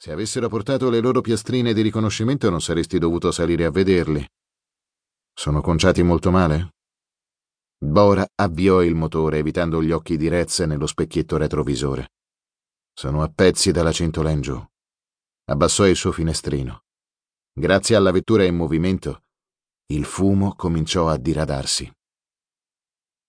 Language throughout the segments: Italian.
Se avessero portato le loro piastrine di riconoscimento non saresti dovuto salire a vederli. Sono conciati molto male? Bora avviò il motore evitando gli occhi di Rez nello specchietto retrovisore. Sono a pezzi dalla cintola in giù. Abbassò il suo finestrino. Grazie alla vettura in movimento, il fumo cominciò a diradarsi.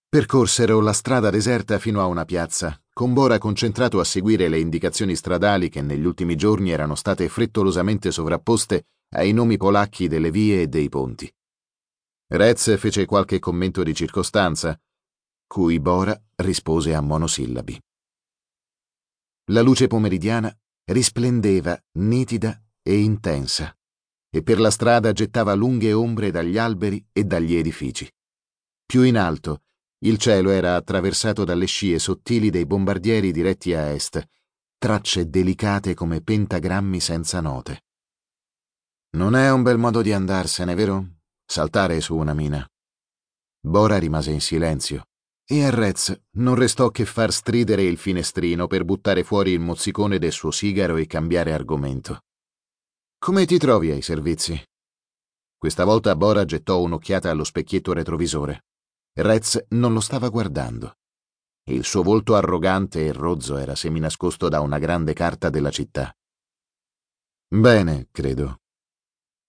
Percorsero la strada deserta fino a una piazza, con Bora concentrato a seguire le indicazioni stradali che negli ultimi giorni erano state frettolosamente sovrapposte ai nomi polacchi delle vie e dei ponti. Rez fece qualche commento di circostanza, cui Bora rispose a monosillabi. La luce pomeridiana risplendeva nitida e intensa, e per la strada gettava lunghe ombre dagli alberi e dagli edifici. Più in alto, il cielo era attraversato dalle scie sottili dei bombardieri diretti a est, tracce delicate come pentagrammi senza note. Non è un bel modo di andarsene, vero? Saltare su una mina. Bora rimase in silenzio e a Rez non restò che far stridere il finestrino per buttare fuori il mozzicone del suo sigaro e cambiare argomento. Come ti trovi ai servizi? Questa volta Bora gettò un'occhiata allo specchietto retrovisore. Rez non lo stava guardando. Il suo volto arrogante e rozzo era seminascosto da una grande carta della città. Bene, credo.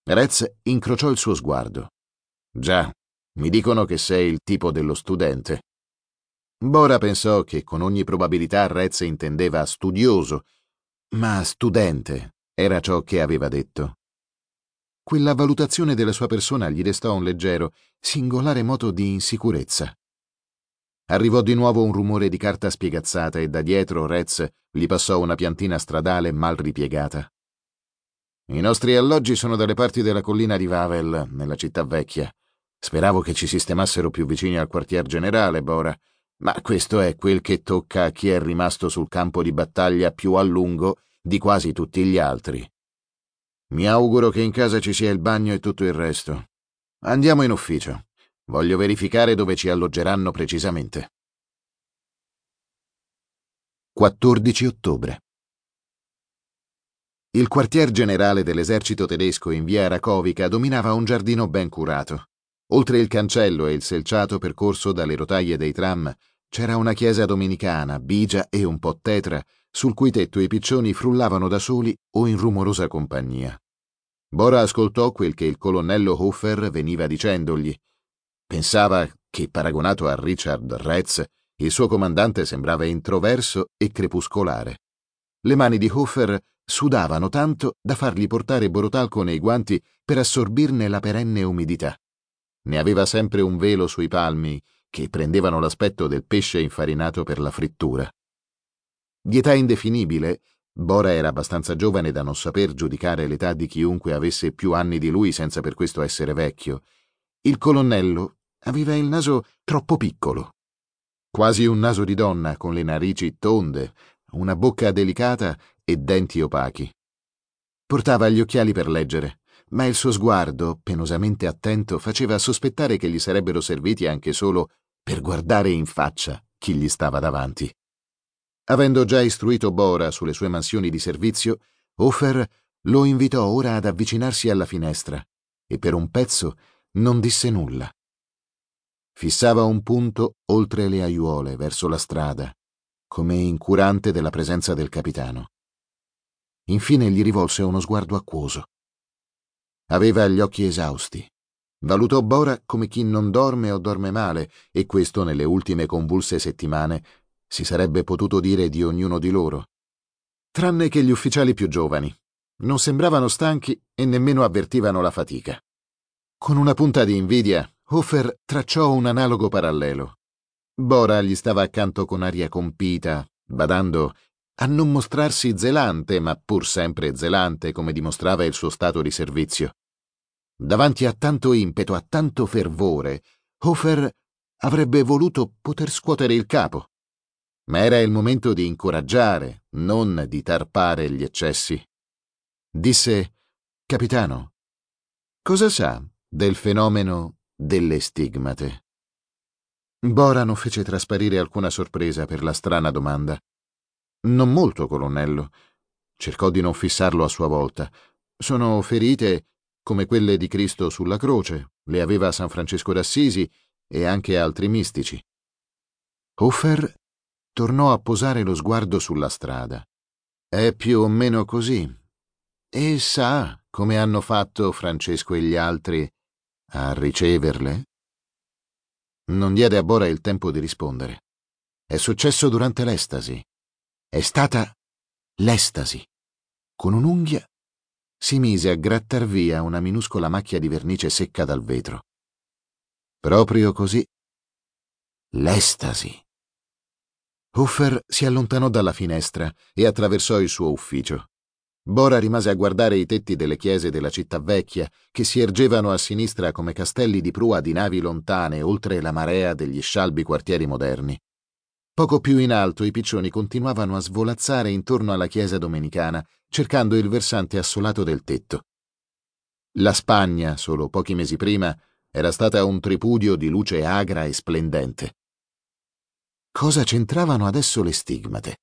Rez incrociò il suo sguardo. Già, mi dicono che sei il tipo dello studente. Bora pensò che con ogni probabilità Rez intendeva studioso, ma studente era ciò che aveva detto. Quella valutazione della sua persona gli restò un leggero, singolare moto di insicurezza. Arrivò di nuovo un rumore di carta spiegazzata e da dietro Rez gli passò una piantina stradale mal ripiegata. I nostri alloggi sono dalle parti della collina di Vavel, nella città vecchia. Speravo che ci sistemassero più vicini al quartier generale, Bora, ma questo è quel che tocca a chi è rimasto sul campo di battaglia più a lungo di quasi tutti gli altri. Mi auguro che in casa ci sia il bagno e tutto il resto. Andiamo in ufficio. Voglio verificare dove ci alloggeranno precisamente. 14 ottobre. Il quartier generale dell'esercito tedesco in via Rakovica dominava un giardino ben curato. Oltre il cancello e il selciato percorso dalle rotaie dei tram, c'era una chiesa domenicana, bigia e un po' tetra, sul cui tetto i piccioni frullavano da soli o in rumorosa compagnia. Bora ascoltò quel che il colonnello Hofer veniva dicendogli. Pensava che, paragonato a Richard Retz, il suo comandante sembrava introverso e crepuscolare. Le mani di Hofer sudavano tanto da fargli portare borotalco nei guanti per assorbirne la perenne umidità. Ne aveva sempre un velo sui palmi che prendevano l'aspetto del pesce infarinato per la frittura. Di età indefinibile, Bora era abbastanza giovane da non saper giudicare l'età di chiunque avesse più anni di lui senza per questo essere vecchio. Il colonnello aveva il naso troppo piccolo. Quasi un naso di donna, con le narici tonde, una bocca delicata e denti opachi. Portava gli occhiali per leggere, ma il suo sguardo, penosamente attento, faceva sospettare che gli sarebbero serviti anche solo per guardare in faccia chi gli stava davanti. Avendo già istruito Bora sulle sue mansioni di servizio, Hofer lo invitò ora ad avvicinarsi alla finestra e per un pezzo non disse nulla. Fissava un punto oltre le aiuole, verso la strada, come incurante della presenza del capitano. Infine gli rivolse uno sguardo acquoso. Aveva gli occhi esausti. Valutò Bora come chi non dorme o dorme male, e questo nelle ultime convulse settimane si sarebbe potuto dire di ognuno di loro. Tranne che gli ufficiali più giovani. Non sembravano stanchi e nemmeno avvertivano la fatica. Con una punta di invidia, Hofer tracciò un analogo parallelo. Bora gli stava accanto con aria compita, badando a non mostrarsi zelante, ma pur sempre zelante, come dimostrava il suo stato di servizio. Davanti a tanto impeto, a tanto fervore, Hofer avrebbe voluto poter scuotere il capo ma era il momento di incoraggiare, non di tarpare gli eccessi. Disse, Capitano, cosa sa del fenomeno delle stigmate? Bora non fece trasparire alcuna sorpresa per la strana domanda. Non molto, colonnello. Cercò di non fissarlo a sua volta. Sono ferite come quelle di Cristo sulla croce, le aveva San Francesco d'Assisi e anche altri mistici. Hofer tornò a posare lo sguardo sulla strada. È più o meno così. E sa come hanno fatto Francesco e gli altri a riceverle? Non diede a Bora il tempo di rispondere. È successo durante l'estasi. È stata l'estasi. Con un'unghia si mise a grattar via una minuscola macchia di vernice secca dal vetro. Proprio così. L'estasi. Huffer si allontanò dalla finestra e attraversò il suo ufficio. Bora rimase a guardare i tetti delle chiese della città vecchia, che si ergevano a sinistra come castelli di prua di navi lontane oltre la marea degli scialbi quartieri moderni. Poco più in alto i piccioni continuavano a svolazzare intorno alla chiesa domenicana, cercando il versante assolato del tetto. La Spagna, solo pochi mesi prima, era stata un tripudio di luce agra e splendente. Cosa c'entravano adesso le stigmate?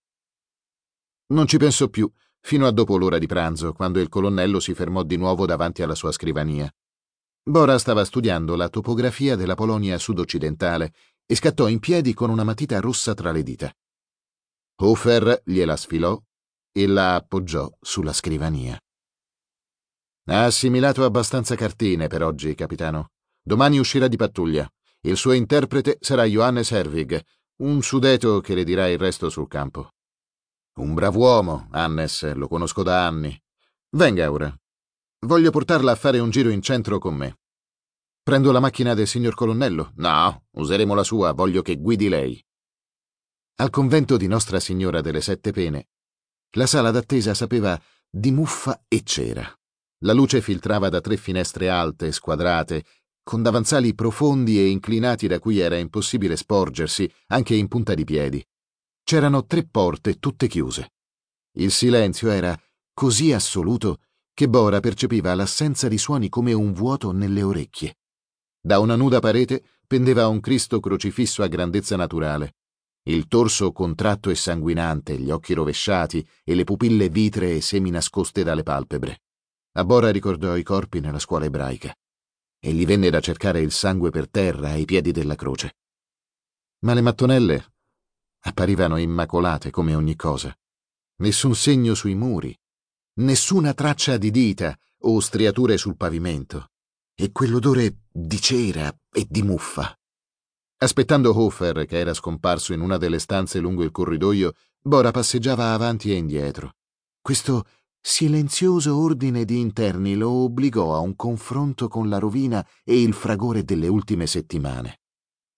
Non ci pensò più, fino a dopo l'ora di pranzo, quando il colonnello si fermò di nuovo davanti alla sua scrivania. Bora stava studiando la topografia della Polonia sud-occidentale e scattò in piedi con una matita rossa tra le dita. Hofer gliela sfilò e la appoggiò sulla scrivania. Ha assimilato abbastanza cartine per oggi, capitano. Domani uscirà di pattuglia. Il suo interprete sarà Johannes Herwig, un sudeto che le dirà il resto sul campo. Un brav'uomo, Hannes, lo conosco da anni. Venga ora. Voglio portarla a fare un giro in centro con me. Prendo la macchina del signor colonnello? No, useremo la sua, voglio che guidi lei. Al convento di Nostra Signora delle Sette Pene la sala d'attesa sapeva di muffa e cera. La luce filtrava da tre finestre alte, squadrate, con davanzali profondi e inclinati da cui era impossibile sporgersi, anche in punta di piedi. C'erano tre porte, tutte chiuse. Il silenzio era così assoluto che Bora percepiva l'assenza di suoni come un vuoto nelle orecchie. Da una nuda parete pendeva un Cristo crocifisso a grandezza naturale il torso contratto e sanguinante, gli occhi rovesciati e le pupille vitree seminascoste dalle palpebre. A Bora ricordò i corpi nella scuola ebraica e gli venne da cercare il sangue per terra ai piedi della croce. Ma le mattonelle apparivano immacolate come ogni cosa. Nessun segno sui muri, nessuna traccia di dita o striature sul pavimento, e quell'odore di cera e di muffa. Aspettando Hofer, che era scomparso in una delle stanze lungo il corridoio, Bora passeggiava avanti e indietro. Questo silenzioso ordine di interni lo obbligò a un confronto con la rovina e il fragore delle ultime settimane.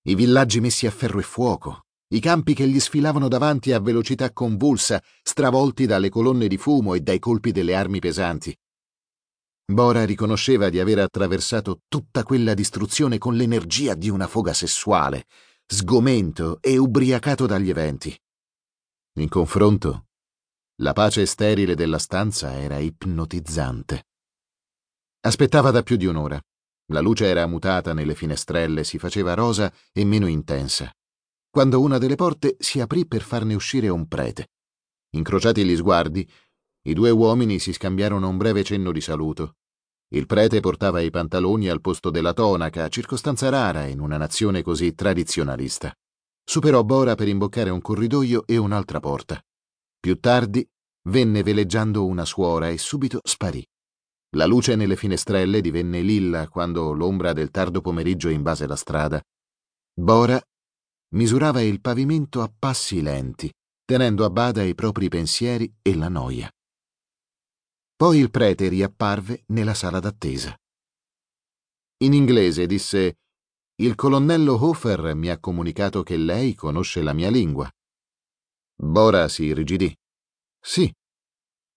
I villaggi messi a ferro e fuoco, i campi che gli sfilavano davanti a velocità convulsa, stravolti dalle colonne di fumo e dai colpi delle armi pesanti, Bora riconosceva di aver attraversato tutta quella distruzione con l'energia di una foga sessuale, sgomento e ubriacato dagli eventi. In confronto, la pace sterile della stanza era ipnotizzante. Aspettava da più di un'ora. La luce era mutata nelle finestrelle, si faceva rosa e meno intensa. Quando una delle porte si aprì per farne uscire un prete. Incrociati gli sguardi, i due uomini si scambiarono un breve cenno di saluto. Il prete portava i pantaloni al posto della tonaca, circostanza rara in una nazione così tradizionalista. Superò Bora per imboccare un corridoio e un'altra porta. Più tardi venne veleggiando una suora e subito sparì. La luce nelle finestrelle divenne lilla quando l'ombra del tardo pomeriggio invase la strada. Bora misurava il pavimento a passi lenti, tenendo a bada i propri pensieri e la noia. Poi il prete riapparve nella sala d'attesa. In inglese disse Il colonnello Hofer mi ha comunicato che lei conosce la mia lingua. Bora si irrigidì. Sì.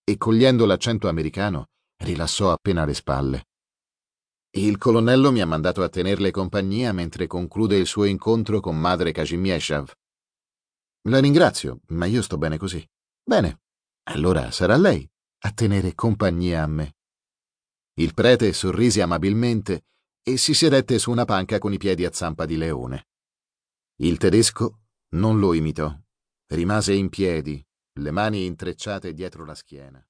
E cogliendo l'accento americano, rilassò appena le spalle. Il colonnello mi ha mandato a tenerle compagnia mentre conclude il suo incontro con madre Kazimieshav. La ringrazio, ma io sto bene così. Bene, allora sarà lei a tenere compagnia a me. Il prete sorrise amabilmente e si sedette su una panca con i piedi a zampa di leone. Il tedesco non lo imitò. Rimase in piedi, le mani intrecciate dietro la schiena.